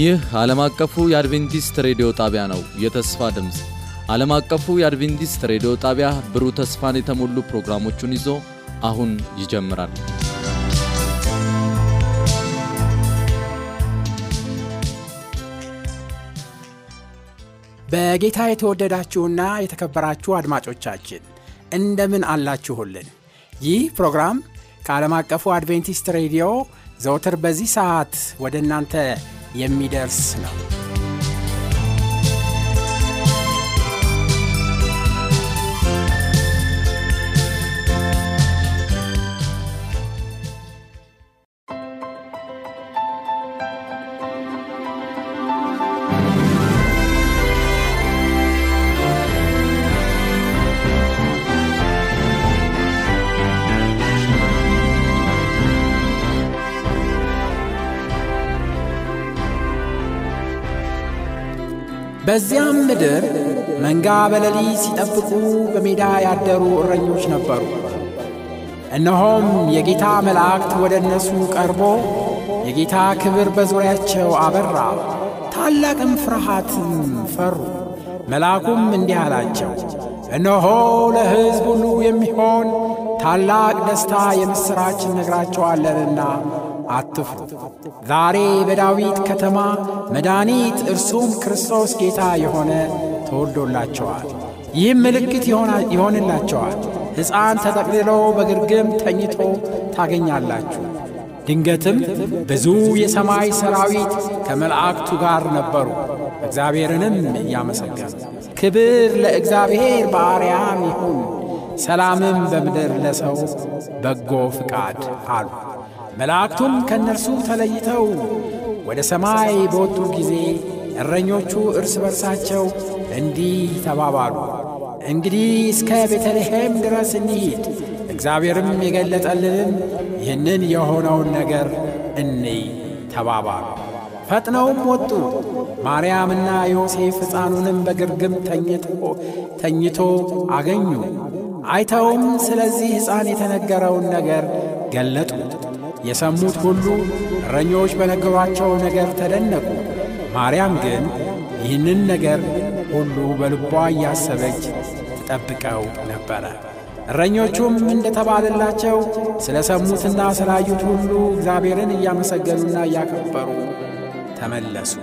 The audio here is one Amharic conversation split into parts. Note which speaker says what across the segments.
Speaker 1: ይህ ዓለም አቀፉ የአድቬንቲስት ሬዲዮ ጣቢያ ነው። የተስፋ ድምፅ ዓለም አቀፉ የአድቬንቲስት ሬዲዮ ጣቢያ ብሩህ ተስፋን የተሞሉ ፕሮግራሞቹን ይዞ አሁን ይጀምራል።
Speaker 2: በጌታ የተወደዳችሁና የተከበራችሁ አድማጮቻችን እንደምን አላችሁልን? ይህ ፕሮግራም ከዓለም አቀፉ አድቬንቲስት ሬዲዮ ዘውትር በዚህ ሰዓት ወደ እናንተ የሚደርስ ነው። በዚያም ምድር መንጋ በሌሊት ሲጠብቁ በሜዳ ያደሩ እረኞች ነበሩ። እነሆም የጌታ መላእክት ወደ እነሱ ቀርቦ የጌታ ክብር በዙሪያቸው አበራ፣ ታላቅም ፍርሃትም ፈሩ። መልአኩም እንዲህ አላቸው፣ እነሆ ለሕዝብ ሁሉ የሚሆን ታላቅ ደስታ የምሥራች እነግራቸዋለንና አትፍሩ። ዛሬ በዳዊት ከተማ መድኃኒት እርሱም ክርስቶስ ጌታ የሆነ ተወልዶላቸዋል። ይህም ምልክት ይሆንላቸዋል፣ ሕፃን ተጠቅልሎ በግርግም ተኝቶ ታገኛላችሁ። ድንገትም ብዙ የሰማይ ሰራዊት ከመላእክቱ ጋር ነበሩ፣ እግዚአብሔርንም እያመሰገኑ ክብር ለእግዚአብሔር በአርያም ይሁን፣ ሰላምም በምድር ለሰው በጎ ፍቃድ አሉ። መላእክቱም ከእነርሱ ተለይተው ወደ ሰማይ በወጡ ጊዜ እረኞቹ እርስ በርሳቸው እንዲህ ተባባሉ፣ እንግዲህ እስከ ቤተልሔም ድረስ እንሂድ፣ እግዚአብሔርም የገለጠልንን ይህንን የሆነውን ነገር እንይ ተባባሉ። ፈጥነውም ወጡ። ማርያምና ዮሴፍ ሕፃኑንም በግርግም ተኝቶ አገኙ። አይተውም ስለዚህ ሕፃን የተነገረውን ነገር ገለጡት። የሰሙት ሁሉ እረኞች በነገሯቸው ነገር ተደነቁ። ማርያም ግን ይህንን ነገር ሁሉ በልቧ እያሰበች ትጠብቀው ነበረ። እረኞቹም እንደተባለላቸው ስለ ሰሙትና ስላዩት ሁሉ እግዚአብሔርን እያመሰገኑና እያከበሩ ተመለሱ።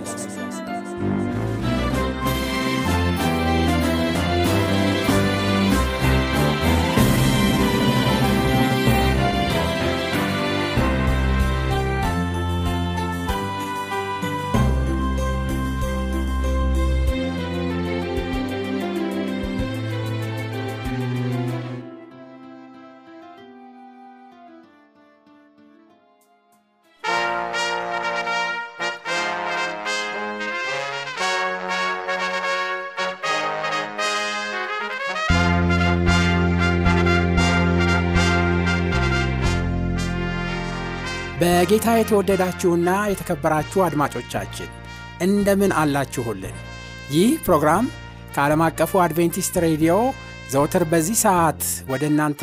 Speaker 2: በጌታ የተወደዳችሁና የተከበራችሁ አድማጮቻችን እንደምን አላችሁልን? ይህ ፕሮግራም ከዓለም አቀፉ አድቬንቲስት ሬዲዮ ዘውትር በዚህ ሰዓት ወደ እናንተ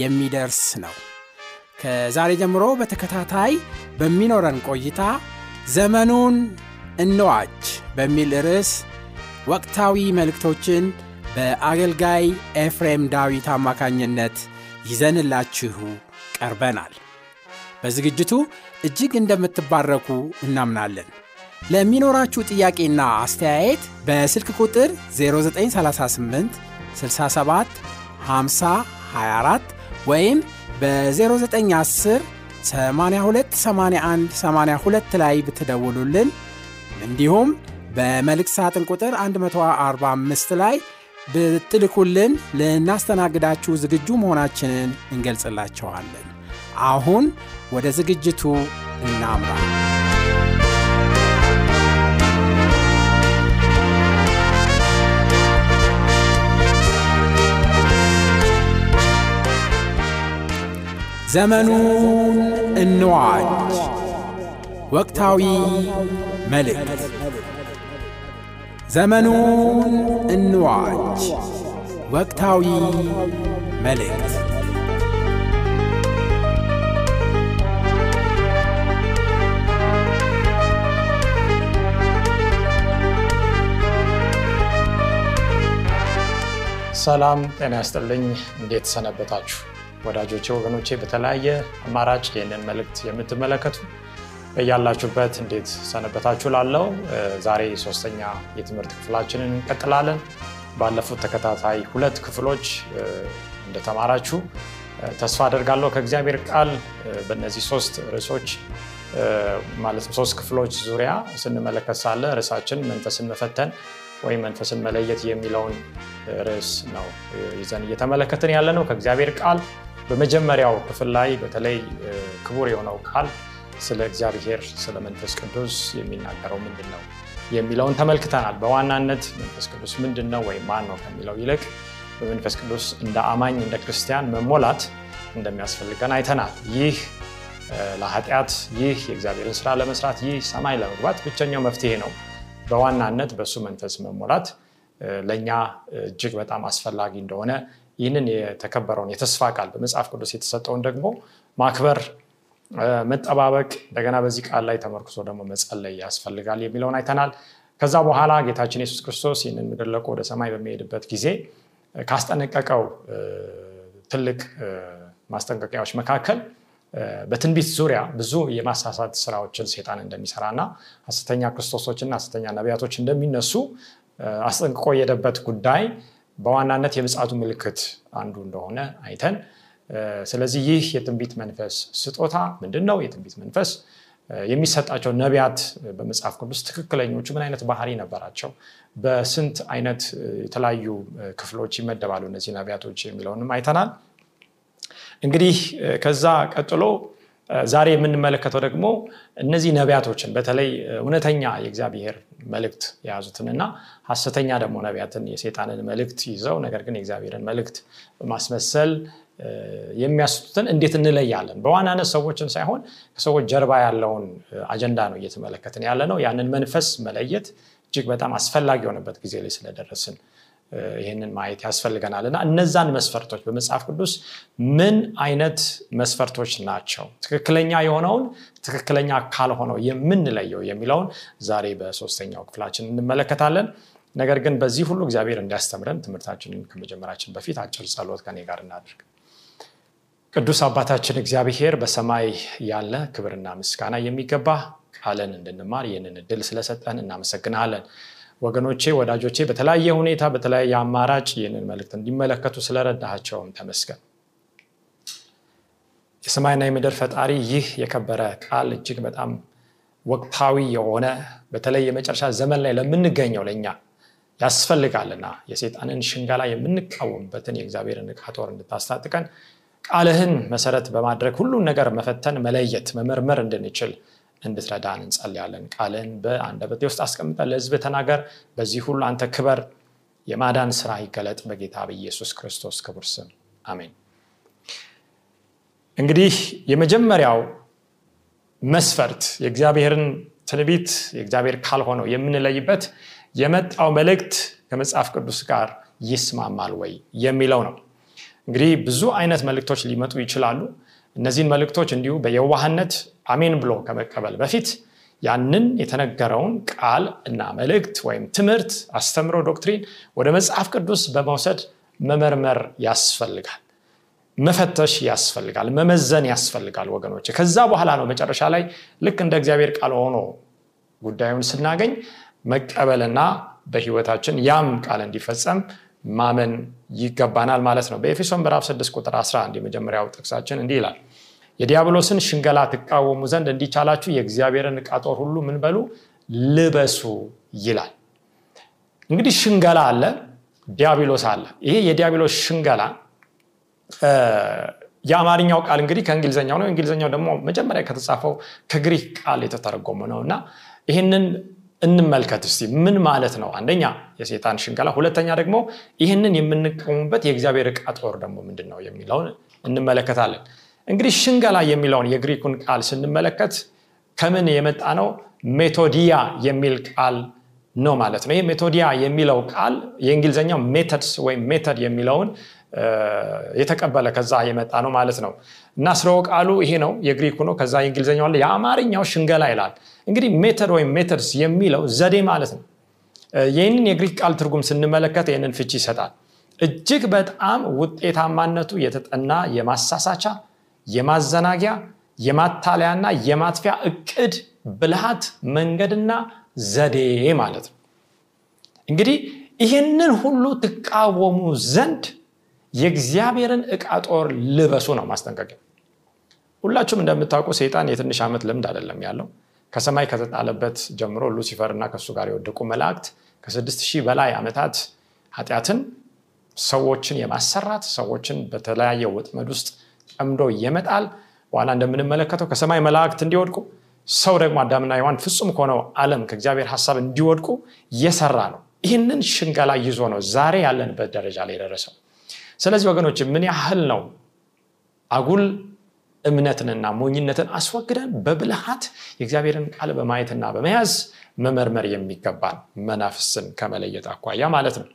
Speaker 2: የሚደርስ ነው። ከዛሬ ጀምሮ በተከታታይ በሚኖረን ቆይታ ዘመኑን እንዋጅ በሚል ርዕስ ወቅታዊ መልእክቶችን በአገልጋይ ኤፍሬም ዳዊት አማካኝነት ይዘንላችሁ ቀርበናል። በዝግጅቱ እጅግ እንደምትባረኩ እናምናለን። ለሚኖራችሁ ጥያቄና አስተያየት በስልክ ቁጥር 0938 67 50 24 ወይም በ0910 82 81 82 ላይ ብትደውሉልን እንዲሁም በመልእክት ሳጥን ቁጥር 145 ላይ ብትልኩልን ልናስተናግዳችሁ ዝግጁ መሆናችንን እንገልጽላችኋለን። አሁን ወደ ዝግጅቱ እናምራ። ዘመኑን እንዋጅ ወቅታዊ መልእክት። ዘመኑን እንዋጅ ወቅታዊ መልእክት
Speaker 3: ሰላም ጤና ያስጥልኝ። እንዴት ሰነበታችሁ ወዳጆቼ፣ ወገኖቼ? በተለያየ አማራጭ ይህንን መልእክት የምትመለከቱ በያላችሁበት እንዴት ሰነበታችሁ ላለው ዛሬ ሶስተኛ የትምህርት ክፍላችንን እንቀጥላለን። ባለፉት ተከታታይ ሁለት ክፍሎች እንደተማራችሁ ተስፋ አደርጋለሁ ከእግዚአብሔር ቃል በእነዚህ ሶስት ርዕሶች ማለትም ሶስት ክፍሎች ዙሪያ ስንመለከት ሳለ ርዕሳችን መንፈስን መፈተን ወይም መንፈስን መለየት የሚለውን ርዕስ ነው ይዘን እየተመለከትን ያለ ነው ከእግዚአብሔር ቃል በመጀመሪያው ክፍል ላይ በተለይ ክቡር የሆነው ቃል ስለ እግዚአብሔር ስለ መንፈስ ቅዱስ የሚናገረው ምንድን ነው የሚለውን ተመልክተናል። በዋናነት መንፈስ ቅዱስ ምንድን ነው ወይም ማን ነው ከሚለው ይልቅ በመንፈስ ቅዱስ እንደ አማኝ እንደ ክርስቲያን መሞላት እንደሚያስፈልገን አይተናል። ይህ ለኃጢአት ይህ የእግዚአብሔርን ስራ ለመስራት ይህ ሰማይ ለመግባት ብቸኛው መፍትሄ ነው በዋናነት በእሱ መንፈስ መሞላት ለእኛ እጅግ በጣም አስፈላጊ እንደሆነ ይህንን የተከበረውን የተስፋ ቃል በመጽሐፍ ቅዱስ የተሰጠውን ደግሞ ማክበር መጠባበቅ እንደገና በዚህ ቃል ላይ ተመርክሶ ደግሞ መጸለይ ያስፈልጋል የሚለውን አይተናል። ከዛ በኋላ ጌታችን የሱስ ክርስቶስ ይህንን ምድር ወደ ሰማይ በሚሄድበት ጊዜ ካስጠነቀቀው ትልቅ ማስጠንቀቂያዎች መካከል በትንቢት ዙሪያ ብዙ የማሳሳት ስራዎችን ሴጣን እንደሚሰራ እና ሀሰተኛ ክርስቶሶችና ሀሰተኛ ነቢያቶች እንደሚነሱ አስጠንቅቆ የሄደበት ጉዳይ በዋናነት የምጽቱ ምልክት አንዱ እንደሆነ አይተን ስለዚህ ይህ የትንቢት መንፈስ ስጦታ ምንድን ነው የትንቢት መንፈስ የሚሰጣቸው ነቢያት በመጽሐፍ ቅዱስ ትክክለኞቹ ምን አይነት ባህሪ ነበራቸው? በስንት አይነት የተለያዩ ክፍሎች ይመደባሉ እነዚህ ነቢያቶች የሚለውንም አይተናል እንግዲህ ከዛ ቀጥሎ ዛሬ የምንመለከተው ደግሞ እነዚህ ነቢያቶችን በተለይ እውነተኛ የእግዚአብሔር መልእክት የያዙትንና ሀሰተኛ ደግሞ ነቢያትን የሴጣንን መልእክት ይዘው ነገር ግን የእግዚአብሔርን መልእክት በማስመሰል የሚያስቱትን እንዴት እንለያለን? በዋናነት ሰዎችን ሳይሆን ከሰዎች ጀርባ ያለውን አጀንዳ ነው እየተመለከትን ያለ ነው ያንን መንፈስ መለየት እጅግ በጣም አስፈላጊ የሆነበት ጊዜ ላይ ስለደረስን ይህንን ማየት ያስፈልገናል። እና እነዛን መስፈርቶች በመጽሐፍ ቅዱስ ምን አይነት መስፈርቶች ናቸው? ትክክለኛ የሆነውን ትክክለኛ ካልሆነው የምንለየው የሚለውን ዛሬ በሶስተኛው ክፍላችን እንመለከታለን። ነገር ግን በዚህ ሁሉ እግዚአብሔር እንዲያስተምረን ትምህርታችንን ከመጀመራችን በፊት አጭር ጸሎት ከኔ ጋር እናድርግ። ቅዱስ አባታችን እግዚአብሔር በሰማይ ያለ ክብርና ምስጋና የሚገባ ቃለን እንድንማር ይህንን እድል ስለሰጠን እናመሰግናለን ወገኖቼ ወዳጆቼ በተለያየ ሁኔታ በተለያየ አማራጭ ይህንን መልእክት እንዲመለከቱ ስለረዳቸውም ተመስገን። የሰማይና የምድር ፈጣሪ ይህ የከበረ ቃል እጅግ በጣም ወቅታዊ የሆነ በተለይ የመጨረሻ ዘመን ላይ ለምንገኘው ለእኛ ያስፈልጋልና የሴጣንን ሽንጋላ የምንቃወምበትን የእግዚአብሔርን ዕቃ እንድታስታጥቀን ቃልህን መሰረት በማድረግ ሁሉን ነገር መፈተን መለየት መመርመር እንድንችል እንድትረዳን እንጸልያለን። ቃልን በአንደበቴ ውስጥ አስቀምጠ ለህዝብ ተናገር። በዚህ ሁሉ አንተ ክበር የማዳን ስራ ይገለጥ በጌታ በኢየሱስ ክርስቶስ ክቡር ስም። አሜን። እንግዲህ የመጀመሪያው መስፈርት የእግዚአብሔርን ትንቢት የእግዚአብሔር ካልሆነው የምንለይበት የመጣው መልእክት ከመጽሐፍ ቅዱስ ጋር ይስማማል ወይ የሚለው ነው። እንግዲህ ብዙ አይነት መልእክቶች ሊመጡ ይችላሉ እነዚህን መልእክቶች እንዲሁ በየዋህነት አሜን ብሎ ከመቀበል በፊት ያንን የተነገረውን ቃል እና መልእክት ወይም ትምህርት አስተምሮ ዶክትሪን ወደ መጽሐፍ ቅዱስ በመውሰድ መመርመር ያስፈልጋል መፈተሽ ያስፈልጋል መመዘን ያስፈልጋል ወገኖች ከዛ በኋላ ነው መጨረሻ ላይ ልክ እንደ እግዚአብሔር ቃል ሆኖ ጉዳዩን ስናገኝ መቀበልና በህይወታችን ያም ቃል እንዲፈጸም ማመን ይገባናል ማለት ነው። በኤፌሶን ምዕራፍ 6 ቁጥር 11 የመጀመሪያው ጥቅሳችን እንዲህ ይላል የዲያብሎስን ሽንገላ ትቃወሙ ዘንድ እንዲቻላችሁ የእግዚአብሔርን ዕቃ ጦር ሁሉ ምን በሉ? ልበሱ ይላል። እንግዲህ ሽንገላ አለ ዲያብሎስ አለ። ይሄ የዲያብሎስ ሽንገላ የአማርኛው ቃል እንግዲህ ከእንግሊዝኛው ነው። እንግሊዝኛው ደግሞ መጀመሪያ ከተጻፈው ከግሪክ ቃል የተተረጎመ ነው እና ይህንን እንመልከት እስቲ ምን ማለት ነው? አንደኛ የሴጣን ሽንገላ ሁለተኛ ደግሞ ይህንን የምንቀሙበት የእግዚአብሔር ዕቃ ጦር ደግሞ ምንድን ነው የሚለውን እንመለከታለን። እንግዲህ ሽንገላ የሚለውን የግሪኩን ቃል ስንመለከት ከምን የመጣ ነው? μεθοδεία የሚል ቃል ነው ማለት ነው። ይህ μεθοδεία የሚለው ቃል የእንግሊዝኛው methods ወይም method የሚለውን የተቀበለ ከዛ የመጣ ነው ማለት ነው። እና ስርወ ቃሉ ይሄ ነው የግሪኩ ነው። ከዛ የእንግሊዝኛው የአማርኛው ሽንገላ ይላል እንግዲህ method ወይም methods የሚለው ዘዴ ማለት ነው። ይህንን የግሪክ ቃል ትርጉም ስንመለከት ይህንን ፍቺ ይሰጣል። እጅግ በጣም ውጤታማነቱ የተጠና የማሳሳቻ የማዘናጊያ የማታለያና የማጥፊያ እቅድ ብልሃት መንገድና ዘዴ ማለት ነው። እንግዲህ ይህንን ሁሉ ትቃወሙ ዘንድ የእግዚአብሔርን ዕቃ ጦር ልበሱ ነው ማስጠንቀቂያ ሁላችሁም እንደምታውቁ ሰይጣን የትንሽ ዓመት ልምድ አይደለም ያለው ከሰማይ ከተጣለበት ጀምሮ ሉሲፈር እና ከእሱ ጋር የወደቁ መላእክት ከስድስት ሺህ በላይ ዓመታት ኃጢአትን ሰዎችን የማሰራት ሰዎችን በተለያየ ወጥመድ ውስጥ ጠምዶ የመጣል በኋላ እንደምንመለከተው ከሰማይ መላእክት እንዲወድቁ ሰው ደግሞ አዳምና ሔዋን ፍጹም ከሆነው ዓለም ከእግዚአብሔር ሀሳብ እንዲወድቁ እየሰራ ነው። ይህንን ሽንገላ ይዞ ነው ዛሬ ያለንበት ደረጃ ላይ የደረሰው። ስለዚህ ወገኖች ምን ያህል ነው አጉል እምነትንና ሞኝነትን አስወግደን በብልሃት የእግዚአብሔርን ቃል በማየትና በመያዝ መመርመር የሚገባን መናፍስን ከመለየት አኳያ ማለት ነው።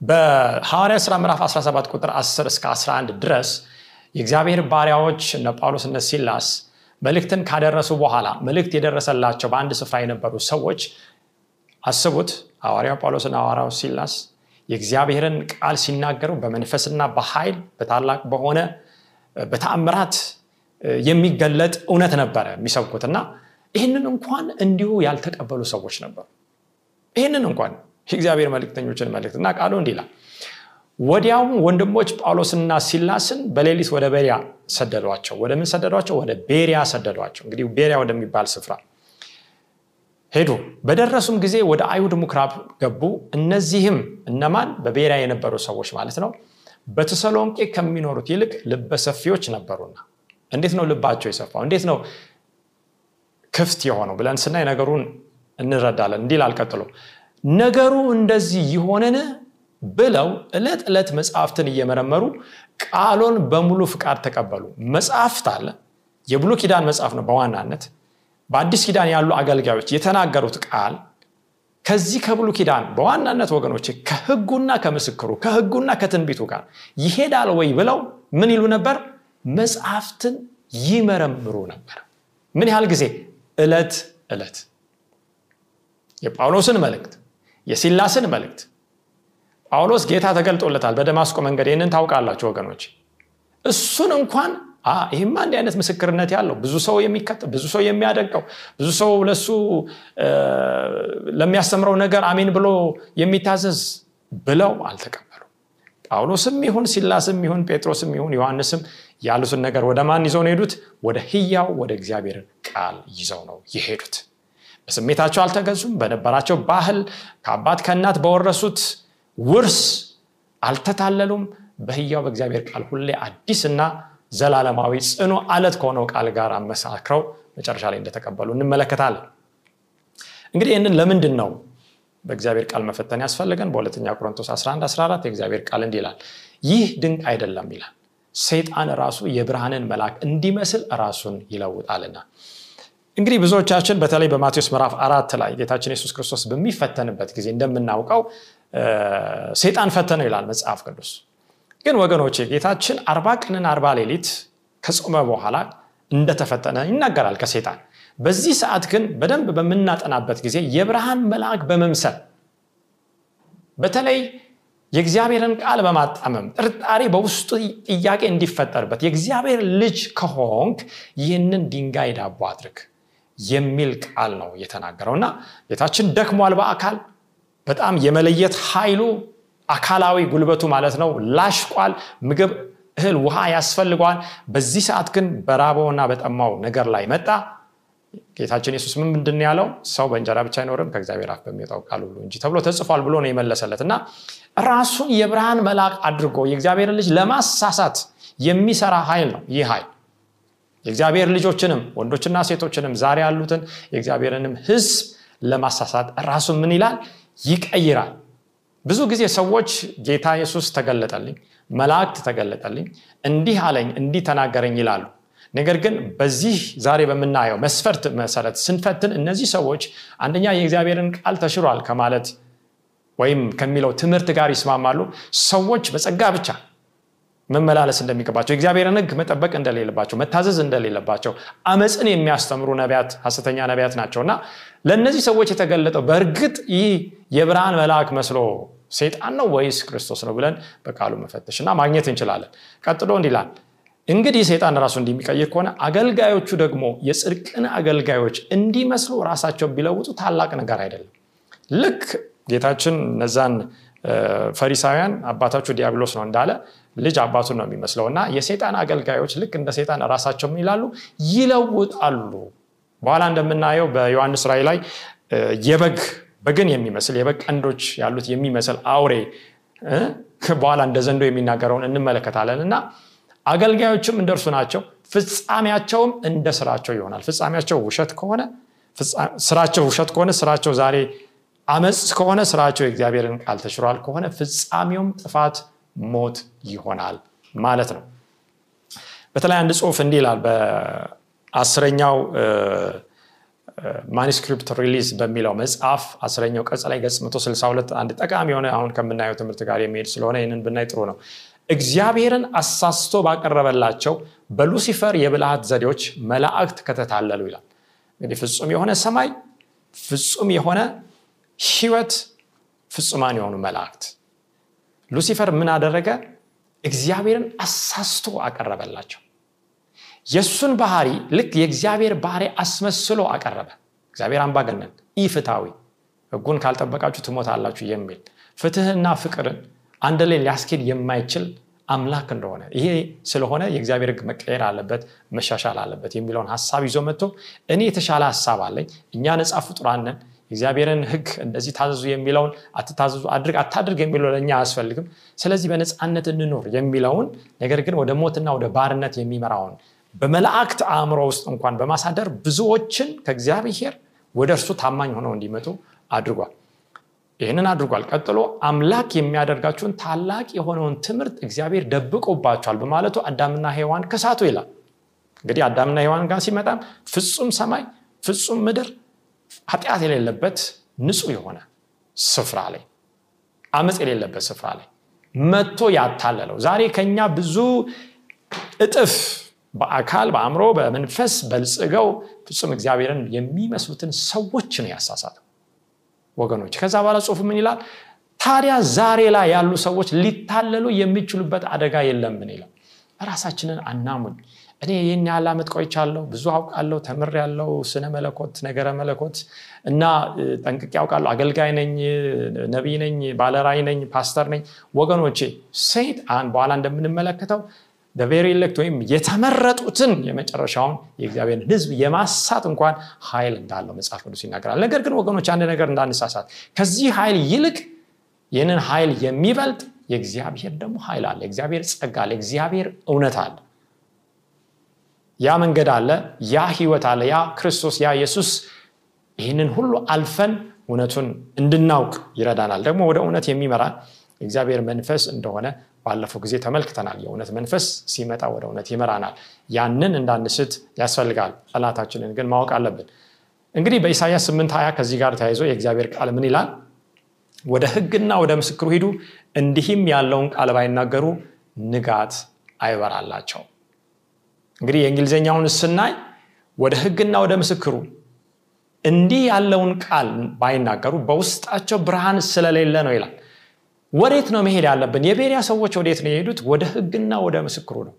Speaker 3: በሐዋርያ ሥራ ምዕራፍ 17 ቁጥር 10 እስከ 11 ድረስ የእግዚአብሔር ባሪያዎች እነ ጳውሎስ እነ ሲላስ መልእክትን ካደረሱ በኋላ መልእክት የደረሰላቸው በአንድ ስፍራ የነበሩ ሰዎች አስቡት ሐዋርያው ጳውሎስና ሐዋርያው ሲላስ የእግዚአብሔርን ቃል ሲናገሩ በመንፈስና በኃይል በታላቅ በሆነ በተአምራት የሚገለጥ እውነት ነበረ የሚሰብኩት እና ይህንን እንኳን እንዲሁ ያልተቀበሉ ሰዎች ነበሩ። ይህንን እንኳን የእግዚአብሔር መልክተኞችን መልክት እና ቃሉ እንዲህ ወዲያውም ወንድሞች ጳውሎስና ሲላስን በሌሊት ወደ ቤሪያ ሰደዷቸው። ወደ ምን ሰደዷቸው? ወደ ቤሪያ ሰደዷቸው. እንግዲህ ቤሪያ ወደሚባል ስፍራ ሄዱ። በደረሱም ጊዜ ወደ አይሁድ ምኩራብ ገቡ። እነዚህም እነማን? በቤሪያ የነበሩ ሰዎች ማለት ነው በተሰሎንቄ ከሚኖሩት ይልቅ ልበሰፊዎች ነበሩና። እንዴት ነው ልባቸው የሰፋው? እንዴት ነው ክፍት የሆነው ብለን ስናይ ነገሩን እንረዳለን። እንዲል አልቀጥሎ ነገሩ እንደዚህ ይሆንን ብለው ዕለት ዕለት መጽሐፍትን እየመረመሩ ቃሉን በሙሉ ፍቃድ ተቀበሉ። መጽሐፍት አለ። የብሉ ኪዳን መጽሐፍ ነው በዋናነት። በአዲስ ኪዳን ያሉ አገልጋዮች የተናገሩት ቃል ከዚህ ከብሉ ኪዳን በዋናነት ወገኖች ከህጉና ከምስክሩ ከህጉና ከትንቢቱ ጋር ይሄዳል ወይ ብለው ምን ይሉ ነበር? መጽሐፍትን ይመረምሩ ነበር። ምን ያህል ጊዜ? ዕለት ዕለት። የጳውሎስን መልእክት የሲላስን መልእክት። ጳውሎስ ጌታ ተገልጦለታል በደማስቆ መንገድ። ይህንን ታውቃላችሁ ወገኖች እሱን እንኳን ይህማ እንዲህ አይነት ምስክርነት ያለው ብዙ ሰው የሚከተል ብዙ ሰው የሚያደንቀው ብዙ ሰው ለሱ ለሚያስተምረው ነገር አሜን ብሎ የሚታዘዝ ብለው አልተቀበሉ ጳውሎስም ይሁን ሲላስም ይሁን ጴጥሮስም ይሁን ዮሐንስም ያሉትን ነገር ወደ ማን ይዘው ነው ሄዱት ወደ ህያው ወደ እግዚአብሔር ቃል ይዘው ነው የሄዱት። በስሜታቸው አልተገዙም በነበራቸው ባህል ከአባት ከእናት በወረሱት ውርስ አልተታለሉም። በህያው በእግዚአብሔር ቃል ሁሌ አዲስና ዘላለማዊ ጽኑ አለት ከሆነው ቃል ጋር አመሳክረው መጨረሻ ላይ እንደተቀበሉ እንመለከታለን። እንግዲህ ይህንን ለምንድን ነው በእግዚአብሔር ቃል መፈተን ያስፈልገን በሁለተኛ ቆሮንቶስ 11 14 የእግዚአብሔር ቃል እንዲህ ይላል ይህ ድንቅ አይደለም ይላል። ሰይጣን ራሱ የብርሃንን መልአክ እንዲመስል ራሱን ይለውጣልና። እንግዲህ ብዙዎቻችን በተለይ በማቴዎስ ምዕራፍ አራት ላይ ጌታችን የሱስ ክርስቶስ በሚፈተንበት ጊዜ እንደምናውቀው ሰይጣን ፈተነው ይላል መጽሐፍ ቅዱስ ግን ወገኖቼ ጌታችን አርባ ቀንን አርባ ሌሊት ከጾመ በኋላ እንደተፈተነ ይናገራል ከሴጣን በዚህ ሰዓት ግን በደንብ በምናጠናበት ጊዜ የብርሃን መልአክ በመምሰል በተለይ የእግዚአብሔርን ቃል በማጣመም ጥርጣሬ በውስጡ ጥያቄ እንዲፈጠርበት የእግዚአብሔር ልጅ ከሆንክ ይህንን ድንጋይ ዳቦ አድርግ የሚል ቃል ነው የተናገረው። እና ጌታችን ደክሟል በአካል በጣም የመለየት ኃይሉ አካላዊ ጉልበቱ ማለት ነው ላሽቋል። ምግብ እህል ውሃ ያስፈልገዋል። በዚህ ሰዓት ግን በራበውና በጠማው ነገር ላይ መጣ። ጌታችን የሱስ ምን ምንድን ያለው? ሰው በእንጀራ ብቻ አይኖርም ከእግዚአብሔር አፍ በሚወጣው ቃል ሁሉ እንጂ ተብሎ ተጽፏል ብሎ ነው የመለሰለት። እና ራሱን የብርሃን መልአክ አድርጎ የእግዚአብሔር ልጅ ለማሳሳት የሚሰራ ኃይል ነው ይህ ኃይል። የእግዚአብሔር ልጆችንም ወንዶችና ሴቶችንም ዛሬ ያሉትን የእግዚአብሔርንም ህዝብ ለማሳሳት ራሱን ምን ይላል? ይቀይራል ብዙ ጊዜ ሰዎች ጌታ ኢየሱስ ተገለጠልኝ መላእክት ተገለጠልኝ እንዲህ አለኝ እንዲህ ተናገረኝ ይላሉ። ነገር ግን በዚህ ዛሬ በምናየው መስፈርት መሰረት ስንፈትን እነዚህ ሰዎች አንደኛ የእግዚአብሔርን ቃል ተሽሯል ከማለት ወይም ከሚለው ትምህርት ጋር ይስማማሉ። ሰዎች በጸጋ ብቻ መመላለስ እንደሚገባቸው የእግዚአብሔርን ህግ መጠበቅ እንደሌለባቸው መታዘዝ እንደሌለባቸው አመፅን የሚያስተምሩ ነቢያት ሀሰተኛ ነቢያት ናቸው። እና ለእነዚህ ሰዎች የተገለጠው በእርግጥ ይህ የብርሃን መልአክ መስሎ ሴጣን ነው ወይስ ክርስቶስ ነው ብለን በቃሉ መፈተሽ እና ማግኘት እንችላለን። ቀጥሎ እንዲላል እንግዲህ ሴጣን ራሱ እንዲሚቀይር ከሆነ አገልጋዮቹ ደግሞ የጽድቅን አገልጋዮች እንዲመስሉ ራሳቸው ቢለውጡ ታላቅ ነገር አይደለም። ልክ ጌታችን እነዛን ፈሪሳውያን አባታችሁ ዲያብሎስ ነው እንዳለ ልጅ አባቱን ነው የሚመስለው እና የሴጣን አገልጋዮች ልክ እንደ ሴጣን ራሳቸው ይላሉ ይለውጣሉ። በኋላ እንደምናየው በዮሐንስ ራይ ላይ የበግ በግን የሚመስል የበግ ቀንዶች ያሉት የሚመስል አውሬ በኋላ እንደ ዘንዶ የሚናገረውን እንመለከታለን። እና አገልጋዮችም እንደርሱ ናቸው። ፍጻሜያቸውም እንደ ስራቸው ይሆናል። ፍጻሜያቸው ውሸት ከሆነ ስራቸው ውሸት ከሆነ ስራቸው ዛሬ አመፅ ከሆነ ስራቸው የእግዚአብሔርን ቃል ተሽሯል ከሆነ ፍጻሜውም ጥፋት ሞት ይሆናል ማለት ነው። በተለይ አንድ ጽሁፍ እንዲህ ይላል በአስረኛው Manuscript Release በሚለው መጽሐፍ አስረኛው ቀጽ ላይ ገጽ 162 አንድ ጠቃሚ የሆነ አሁን ከምናየው ትምህርት ጋር የሚሄድ ስለሆነ ይህንን ብናይ ጥሩ ነው። እግዚአብሔርን አሳስቶ ባቀረበላቸው በሉሲፈር የብልሃት ዘዴዎች መላእክት ከተታለሉ ይላል። እንግዲህ ፍጹም የሆነ ሰማይ ፍጹም የሆነ ህይወት ፍጹማን የሆኑ መላእክት። ሉሲፈር ምን አደረገ? እግዚአብሔርን አሳስቶ አቀረበላቸው የእሱን ባህሪ ልክ የእግዚአብሔር ባህሪ አስመስሎ አቀረበ። እግዚአብሔር አምባገነን ኢፍታዊ ህጉን ካልጠበቃችሁ ትሞታላችሁ የሚል ፍትህና ፍቅርን አንድ ላይ ሊያስኬድ የማይችል አምላክ እንደሆነ ይሄ ስለሆነ የእግዚአብሔር ህግ መቀየር አለበት መሻሻል አለበት የሚለውን ሀሳብ ይዞ መጥቶ እኔ የተሻለ ሀሳብ አለኝ እኛ ነፃ ፍጡራንን የእግዚአብሔርን ህግ እንደዚህ ታዘዙ የሚለውን አትታዘዙ አድርግ አታድርግ የሚለው ለእኛ አያስፈልግም። ስለዚህ በነፃነት እንኖር የሚለውን ነገር ግን ወደ ሞትና ወደ ባርነት የሚመራውን በመላእክት አእምሮ ውስጥ እንኳን በማሳደር ብዙዎችን ከእግዚአብሔር ወደ እርሱ ታማኝ ሆነው እንዲመጡ አድርጓል። ይህንን አድርጓል። ቀጥሎ አምላክ የሚያደርጋችሁን ታላቅ የሆነውን ትምህርት እግዚአብሔር ደብቆባቸዋል በማለቱ አዳምና ሔዋን ከሳቱ ይላል። እንግዲህ አዳምና ሔዋን ጋር ሲመጣም ፍጹም ሰማይ ፍጹም ምድር ኃጢአት የሌለበት ንጹህ የሆነ ስፍራ ላይ አመፅ የሌለበት ስፍራ ላይ መጥቶ ያታለለው። ዛሬ ከኛ ብዙ እጥፍ በአካል በአእምሮ በመንፈስ በልጽገው ፍጹም እግዚአብሔርን የሚመስሉትን ሰዎች ነው ያሳሳተው ወገኖች። ከዛ በኋላ ጽሁፍ ምን ይላል? ታዲያ ዛሬ ላይ ያሉ ሰዎች ሊታለሉ የሚችሉበት አደጋ የለምን ይላል? ራሳችንን አናሙኝ እኔ ይህን ያህል ዓመት ቆይቻለሁ ብዙ አውቃለሁ ተምር ያለው ስነ መለኮት ነገረ መለኮት እና ጠንቅቅ ያውቃለሁ አገልጋይ ነኝ ነቢይ ነኝ ባለራይ ነኝ ፓስተር ነኝ። ወገኖቼ ሰይጣን በኋላ እንደምንመለከተው በቬሪ ኤሌክት ወይም የተመረጡትን የመጨረሻውን የእግዚአብሔርን ህዝብ የማሳት እንኳን ኃይል እንዳለው መጽሐፍ ቅዱስ ይናገራል። ነገር ግን ወገኖች አንድ ነገር እንዳንሳሳት ከዚህ ኃይል ይልቅ ይህንን ኃይል የሚበልጥ የእግዚአብሔር ደግሞ ኃይል አለ። የእግዚአብሔር ጸጋ አለ። የእግዚአብሔር እውነት አለ። ያ መንገድ አለ ያ ህይወት አለ ያ ክርስቶስ ያ ኢየሱስ ይህንን ሁሉ አልፈን እውነቱን እንድናውቅ ይረዳናል። ደግሞ ወደ እውነት የሚመራን የእግዚአብሔር መንፈስ እንደሆነ ባለፈው ጊዜ ተመልክተናል። የእውነት መንፈስ ሲመጣ ወደ እውነት ይመራናል። ያንን እንዳንስት ያስፈልጋል። ጠላታችንን ግን ማወቅ አለብን። እንግዲህ በኢሳያስ 8 20 ከዚህ ጋር ተያይዞ የእግዚአብሔር ቃል ምን ይላል? ወደ ህግና ወደ ምስክሩ ሂዱ እንዲህም ያለውን ቃል ባይናገሩ ንጋት አይበራላቸው። እንግዲህ የእንግሊዝኛውን ስናይ ወደ ህግና ወደ ምስክሩ እንዲህ ያለውን ቃል ባይናገሩ በውስጣቸው ብርሃን ስለሌለ ነው ይላል ወዴት ነው መሄድ ያለብን? የቤሪያ ሰዎች ወዴት ነው የሄዱት? ወደ ህግና ወደ ምስክሩ ነው።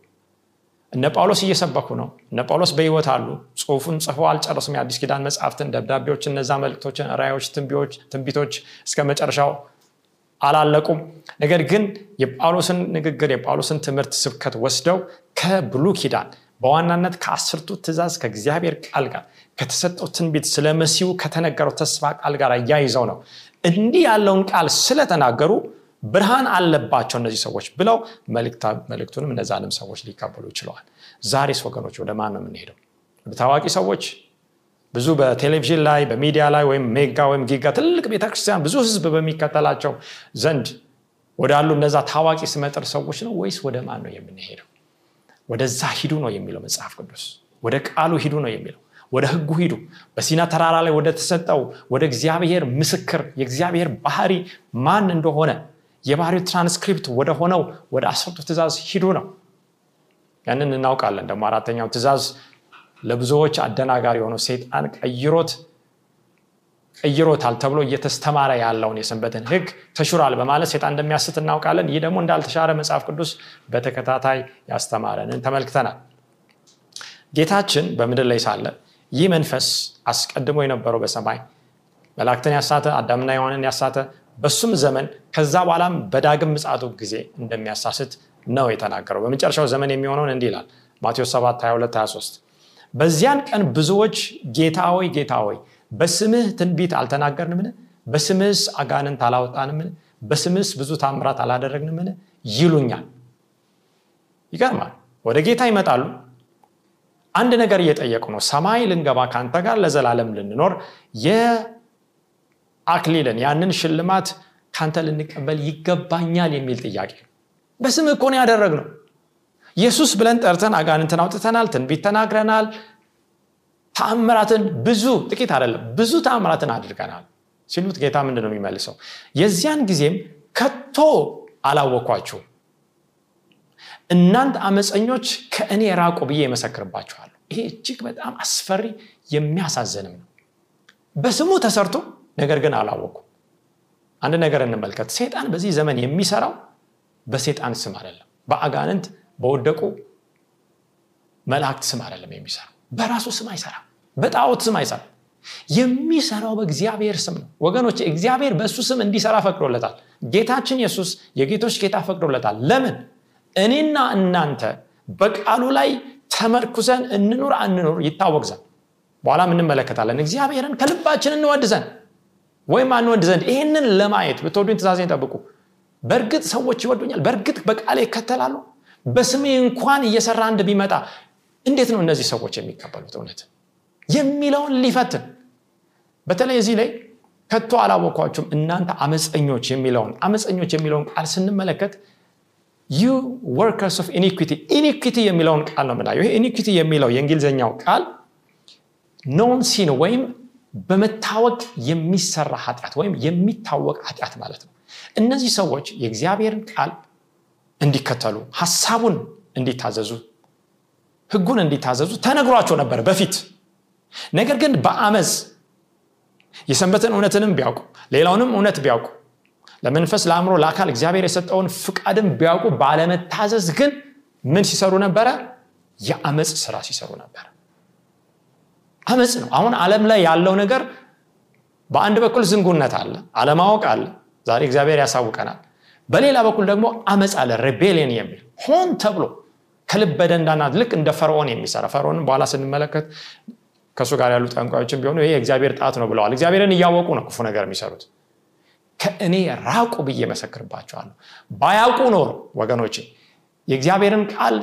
Speaker 3: እነ ጳውሎስ እየሰበኩ ነው። እነ ጳውሎስ በህይወት አሉ። ጽሁፉን ጽፎ አልጨረሱም። የአዲስ ኪዳን መጽሐፍትን ደብዳቤዎችን እነዛ መልክቶችን ራዮች ትንቢቶች እስከ መጨረሻው አላለቁም። ነገር ግን የጳውሎስን ንግግር የጳውሎስን ትምህርት ስብከት ወስደው ከብሉ ኪዳን በዋናነት ከአስርቱ ትእዛዝ ከእግዚአብሔር ቃል ጋር ከተሰጠው ትንቢት ስለ መሲሁ ከተነገረው ተስፋ ቃል ጋር እያይዘው ነው። እንዲህ ያለውን ቃል ስለተናገሩ ብርሃን አለባቸው እነዚህ ሰዎች ብለው መልእክቱንም እነዛንም ሰዎች ሊቀበሉ ይችለዋል ዛሬስ ወገኖች ወደ ማን ነው የምንሄደው? ታዋቂ ሰዎች? ብዙ በቴሌቪዥን ላይ በሚዲያ ላይ ወይም ሜጋ ወይም ጊጋ ትልቅ ቤተክርስቲያን ብዙ ህዝብ በሚከተላቸው ዘንድ ወዳሉ እነዛ ታዋቂ ስመጥር ሰዎች ነው ወይስ ወደ ማን ነው የምንሄደው? ወደዛ ሂዱ ነው የሚለው መጽሐፍ ቅዱስ። ወደ ቃሉ ሂዱ ነው የሚለው። ወደ ህጉ ሂዱ። በሲና ተራራ ላይ ወደ ተሰጠው ወደ እግዚአብሔር ምስክር የእግዚአብሔር ባህሪ ማን እንደሆነ የባህሪው ትራንስክሪፕት ወደ ሆነው ወደ አስርቱ ትእዛዝ ሂዱ ነው። ያንን እናውቃለን። ደግሞ አራተኛው ትእዛዝ ለብዙዎች አደናጋሪ የሆነው ሴጣን ቀይሮት ቀይሮታል ተብሎ እየተስተማረ ያለውን የሰንበትን ህግ ተሽሯል በማለት ሴጣን እንደሚያስት እናውቃለን። ይህ ደግሞ እንዳልተሻረ መጽሐፍ ቅዱስ በተከታታይ ያስተማረንን ተመልክተናል። ጌታችን በምድር ላይ ሳለ ይህ መንፈስ አስቀድሞ የነበረው በሰማይ መላእክትን ያሳተ አዳምና ሔዋንን ያሳተ በሱም ዘመን ከዛ በኋላም በዳግም ምጽአቱ ጊዜ እንደሚያሳስት ነው የተናገረው። በመጨረሻው ዘመን የሚሆነውን እንዲህ ይላል ማቴዎስ 7 22 23 በዚያን ቀን ብዙዎች ጌታ ሆይ ጌታ ሆይ በስምህ ትንቢት አልተናገርንምን? በስምህስ አጋንንት አላወጣንምን? በስምህስ ብዙ ታምራት አላደረግንምን? ይሉኛል። ይገርማል። ወደ ጌታ ይመጣሉ። አንድ ነገር እየጠየቁ ነው። ሰማይ ልንገባ ከአንተ ጋር ለዘላለም ልንኖር የአክሊልን ያንን ሽልማት ካንተ ልንቀበል ይገባኛል የሚል ጥያቄ። በስም እኮ ነው ያደረግነው። ኢየሱስ ብለን ጠርተን አጋንንትን አውጥተናል ትንቢት ተናግረናል። ተአምራትን ብዙ ጥቂት አይደለም ብዙ ተአምራትን አድርገናል ሲሉት ጌታ ምንድን ነው የሚመልሰው? የዚያን ጊዜም ከቶ አላወኳችሁም። እናንተ አመፀኞች ከእኔ ራቁ ብዬ የመሰክርባችኋለሁ። ይሄ እጅግ በጣም አስፈሪ የሚያሳዝንም ነው። በስሙ ተሰርቶ ነገር ግን አላወቁ አንድ ነገር እንመልከት። ሴጣን በዚህ ዘመን የሚሰራው በሴጣን ስም አይደለም። በአጋንንት በወደቁ መላእክት ስም አይደለም የሚሰራው። በራሱ ስም አይሰራም። በጣዖት ስም አይሰራም። የሚሰራው በእግዚአብሔር ስም ነው። ወገኖች እግዚአብሔር በእሱ ስም እንዲሰራ ፈቅዶለታል። ጌታችን ኢየሱስ የጌቶች ጌታ ፈቅዶለታል። ለምን? እኔና እናንተ በቃሉ ላይ ተመርኩዘን እንኑር አንኑር ይታወቅ ዘንድ። በኋላም እንመለከታለን። እግዚአብሔርን ከልባችን እንወድ ዘንድ ወይም አንወድ ዘንድ ይህንን ለማየት ብትወዱኝ ትእዛዜን ጠብቁ። በእርግጥ ሰዎች ይወዱኛል። በእርግጥ በቃሌ ይከተላሉ። በስሜ እንኳን እየሰራ አንድ ቢመጣ እንዴት ነው እነዚህ ሰዎች የሚቀበሉት? እውነት የሚለውን ሊፈትን። በተለይ እዚህ ላይ ከቶ አላወኳችሁም እናንተ አመፀኞች የሚለውን አመፀኞች የሚለውን ቃል ስንመለከት you workers of iniquity iniquity የሚለውን ቃል ነው ምናየው ይሄ iniquity የሚለው የእንግሊዝኛው ቃል known sin ወይም በመታወቅ የሚሰራ ኃጢአት ወይም የሚታወቅ ኃጢአት ማለት ነው። እነዚህ ሰዎች የእግዚአብሔርን ቃል እንዲከተሉ ሀሳቡን እንዲታዘዙ ህጉን እንዲታዘዙ ተነግሯቸው ነበር በፊት። ነገር ግን በአመፅ የሰንበትን እውነትንም ቢያውቁ ሌላውንም እውነት ቢያውቁ ለመንፈስ ለአእምሮ ለአካል እግዚአብሔር የሰጠውን ፍቃድን ቢያውቁ ባለመታዘዝ ግን ምን ሲሰሩ ነበረ? የአመፅ ስራ ሲሰሩ ነበር አመፅ ነው። አሁን አለም ላይ ያለው ነገር በአንድ በኩል ዝንጉነት አለ አለማወቅ አለ ዛሬ እግዚአብሔር ያሳውቀናል። በሌላ በኩል ደግሞ አመፅ አለ ሬቤሊየን የሚል ሆን ተብሎ በደንዳና ልክ እንደ ፈርዖን የሚሰራ ፈርዖንን በኋላ ስንመለከት ከእሱ ጋር ያሉ ጠንቋዮችን ቢሆኑ ይሄ እግዚአብሔር ጣት ነው ብለዋል። እግዚአብሔርን እያወቁ ነው ክፉ ነገር የሚሰሩት። ከእኔ ራቁ ብዬ መሰክርባቸዋለሁ። ባያውቁ ኖሮ ወገኖቼ የእግዚአብሔርን ቃል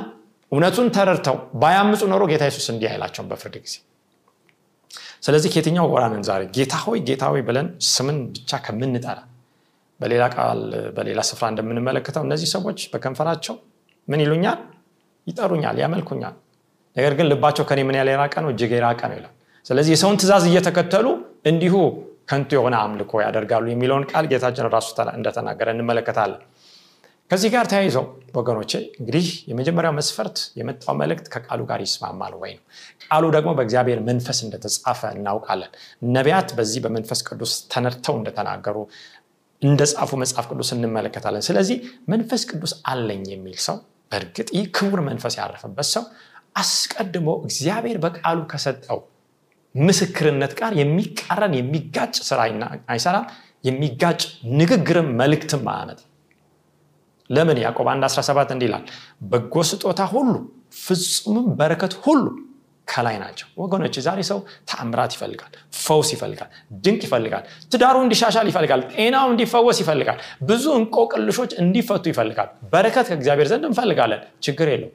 Speaker 3: እውነቱን ተረድተው ባያምፁ ኖሮ ጌታ የሱስ እንዲህ አይላቸውም በፍርድ ጊዜ ስለዚህ ከየትኛው ጎራንን ዛሬ? ጌታ ሆይ ጌታ ሆይ ብለን ስምን ብቻ ከምንጠራ በሌላ ቃል በሌላ ስፍራ እንደምንመለከተው እነዚህ ሰዎች በከንፈራቸው ምን ይሉኛል? ይጠሩኛል ያመልኩኛል። ነገር ግን ልባቸው ከኔ ምን ያለ የራቀ ነው? እጅግ የራቀ ነው ይላል። ስለዚህ የሰውን ትእዛዝ እየተከተሉ እንዲሁ ከንቱ የሆነ አምልኮ ያደርጋሉ የሚለውን ቃል ጌታችን ራሱ እንደተናገረ እንመለከታለን ከዚህ ጋር ተያይዘው ወገኖቼ እንግዲህ የመጀመሪያው መስፈርት የመጣው መልእክት ከቃሉ ጋር ይስማማል ወይ ነው? ቃሉ ደግሞ በእግዚአብሔር መንፈስ እንደተጻፈ እናውቃለን። ነቢያት በዚህ በመንፈስ ቅዱስ ተነድተው እንደተናገሩ እንደጻፉ መጽሐፍ ቅዱስ እንመለከታለን። ስለዚህ መንፈስ ቅዱስ አለኝ የሚል ሰው በእርግጥ ይህ ክቡር መንፈስ ያረፈበት ሰው አስቀድሞ እግዚአብሔር በቃሉ ከሰጠው ምስክርነት ጋር የሚቃረን የሚጋጭ ስራ አይሰራም የሚጋጭ ንግግርም መልእክትም አያመጥ ለምን ያዕቆብ 1 17 እንዲህ ይላል? በጎ ስጦታ ሁሉ ፍጹምም በረከት ሁሉ ከላይ ናቸው። ወገኖች ዛሬ ሰው ተአምራት ይፈልጋል ፈውስ ይፈልጋል ድንቅ ይፈልጋል ትዳሩ እንዲሻሻል ይፈልጋል ጤናው እንዲፈወስ ይፈልጋል ብዙ እንቆቅልሾች እንዲፈቱ ይፈልጋል በረከት ከእግዚአብሔር ዘንድ እንፈልጋለን። ችግር የለው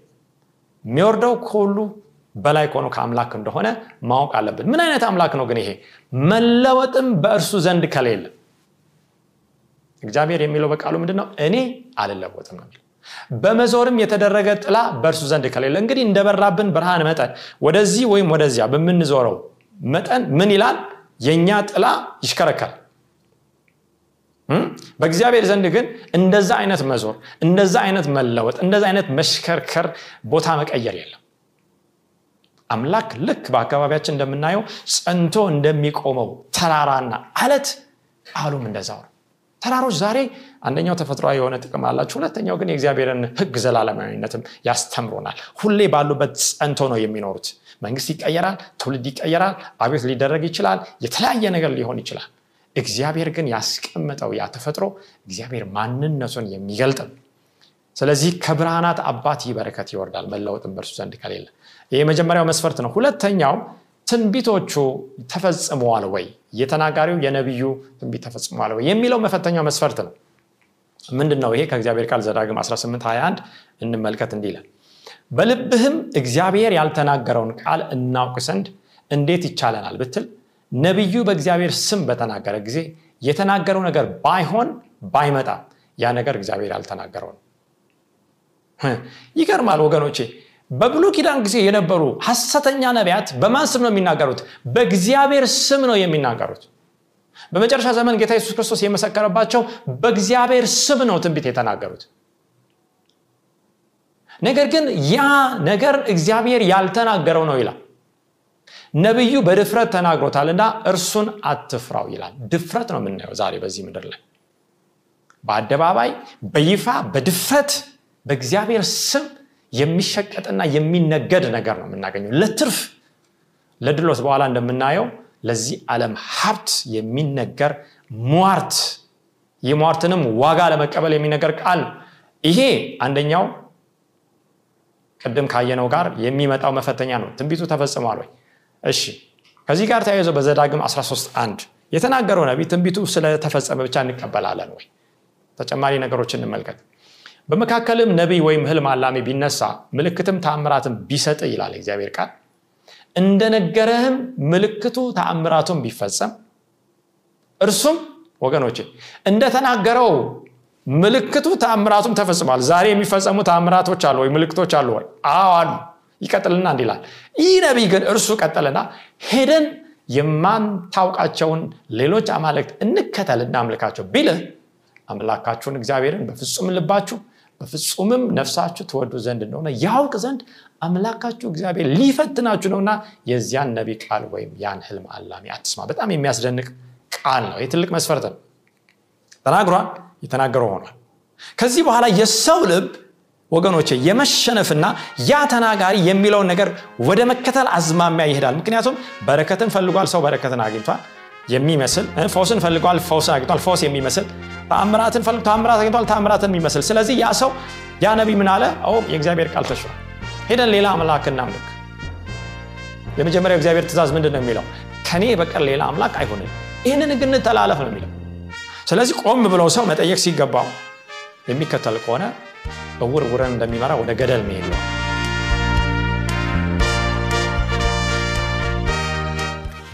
Speaker 3: የሚወርደው ከሁሉ በላይ ከሆኑ ከአምላክ እንደሆነ ማወቅ አለብን። ምን አይነት አምላክ ነው ግን ይሄ? መለወጥም በእርሱ ዘንድ ከሌለ እግዚአብሔር የሚለው በቃሉ ምንድን ነው እኔ አልለወጥም ነው በመዞርም የተደረገ ጥላ በእርሱ ዘንድ ከሌለ እንግዲህ እንደበራብን ብርሃን መጠን ወደዚህ ወይም ወደዚያ በምንዞረው መጠን ምን ይላል? የእኛ ጥላ ይሽከረከራል። በእግዚአብሔር ዘንድ ግን እንደዛ አይነት መዞር እንደዛ አይነት መለወጥ እንደዛ አይነት መሽከርከር ቦታ መቀየር የለም። አምላክ ልክ በአካባቢያችን እንደምናየው ጸንቶ እንደሚቆመው ተራራና አለት ቃሉም እንደዛው ነው ተራሮች ዛሬ አንደኛው ተፈጥሯዊ የሆነ ጥቅም አላቸው ሁለተኛው ግን የእግዚአብሔርን ህግ ዘላለማዊነትም ያስተምሮናል ሁሌ ባሉበት ጸንቶ ነው የሚኖሩት። መንግስት ይቀየራል ትውልድ ይቀየራል አቤት ሊደረግ ይችላል የተለያየ ነገር ሊሆን ይችላል። እግዚአብሔር ግን ያስቀመጠው ያ ተፈጥሮ እግዚአብሔር ማንነቱን የሚገልጥ ስለዚህ ከብርሃናት አባት ይህ በረከት ይወርዳል መለወጥን በእርሱ ዘንድ ከሌለ። ይህ የመጀመሪያው መስፈርት ነው። ሁለተኛው ትንቢቶቹ ተፈጽመዋል ወይ? የተናጋሪው የነቢዩ ትንቢት ተፈጽመዋል ወይ? የሚለው መፈተኛው መስፈርት ነው። ምንድን ነው ይሄ? ከእግዚአብሔር ቃል ዘዳግም 18 21 እንመልከት እንዲህ ይላል። በልብህም እግዚአብሔር ያልተናገረውን ቃል እናውቅ ዘንድ እንዴት ይቻለናል ብትል ነቢዩ በእግዚአብሔር ስም በተናገረ ጊዜ የተናገረው ነገር ባይሆን ባይመጣ ያ ነገር እግዚአብሔር ያልተናገረው ነው። ይገርማል ወገኖቼ በብሉ ኪዳን ጊዜ የነበሩ ሐሰተኛ ነቢያት በማን ስም ነው የሚናገሩት? በእግዚአብሔር ስም ነው የሚናገሩት። በመጨረሻ ዘመን ጌታ ኢየሱስ ክርስቶስ የመሰከረባቸው በእግዚአብሔር ስም ነው ትንቢት የተናገሩት። ነገር ግን ያ ነገር እግዚአብሔር ያልተናገረው ነው ይላል። ነቢዩ በድፍረት ተናግሮታልና እርሱን አትፍራው ይላል። ድፍረት ነው የምናየው ዛሬ በዚህ ምድር ላይ። በአደባባይ በይፋ በድፍረት በእግዚአብሔር ስም የሚሸቀጥና የሚነገድ ነገር ነው የምናገኘው። ለትርፍ ለድሎት በኋላ እንደምናየው ለዚህ ዓለም ሀብት የሚነገር ሟርት የሟርትንም ዋጋ ለመቀበል የሚነገር ቃል ይሄ አንደኛው ቅድም ካየነው ጋር የሚመጣው መፈተኛ ነው። ትንቢቱ ተፈጽሟል ወይ? እሺ ከዚህ ጋር ተያይዞ በዘዳግም 13 አንድ የተናገረው ነቢ ትንቢቱ ስለተፈጸመ ብቻ እንቀበላለን ወይ? ተጨማሪ ነገሮች እንመልከት በመካከልም ነቢይ ወይም ህልም አላሚ ቢነሳ ምልክትም ተአምራትም ቢሰጥ ይላል እግዚአብሔር ቃል። እንደነገረህም ምልክቱ ተአምራቱን ቢፈጸም እርሱም ወገኖች እንደተናገረው ምልክቱ ተአምራቱም ተፈጽሟል። ዛሬ የሚፈጸሙ ተአምራቶች አሉ ወይ? ምልክቶች አሉ ወይ? አዎ አሉ። ይቀጥልና እንዲላል ይህ ነቢይ ግን እርሱ ቀጠልና ሄደን የማንታውቃቸውን ሌሎች አማልክት እንከተል እናምልካቸው ቢልህ አምላካችሁን እግዚአብሔርን በፍጹም ልባችሁ በፍጹምም ነፍሳችሁ ትወዱ ዘንድ እንደሆነ ያውቅ ዘንድ አምላካችሁ እግዚአብሔር ሊፈትናችሁ ነውና የዚያን ነቢ ቃል ወይም ያን ህልም አላሚ አትስማ። በጣም የሚያስደንቅ ቃል ነው። ይህ ትልቅ መስፈርት ነው። ተናግሯል የተናገረው ሆኗል። ከዚህ በኋላ የሰው ልብ ወገኖቼ የመሸነፍና ያ ተናጋሪ የሚለውን ነገር ወደ መከተል አዝማሚያ ይሄዳል። ምክንያቱም በረከትን ፈልጓል ሰው በረከትን አግኝቷል የሚመስል ፈውስን ፈልጓል ፈውስን አግኝቷል ፈውስ የሚመስል ተአምራትን ፈልግ ተአምራት አግኝቷል ተአምራትን የሚመስል። ስለዚህ ያ ሰው ያ ነቢ ምን አለ? የእግዚአብሔር ቃል ተሽሯል። ሄደን ሌላ አምላክ እናምልክ። የመጀመሪያው እግዚአብሔር ትእዛዝ ምንድን ነው የሚለው? ከኔ በቀር ሌላ አምላክ አይሆንም። ይህንን ግን ተላለፍ ነው የሚለው። ስለዚህ ቆም ብለው ሰው መጠየቅ ሲገባው የሚከተል ከሆነ እውር ውረን እንደሚመራ ወደ ገደል መሄድ ነው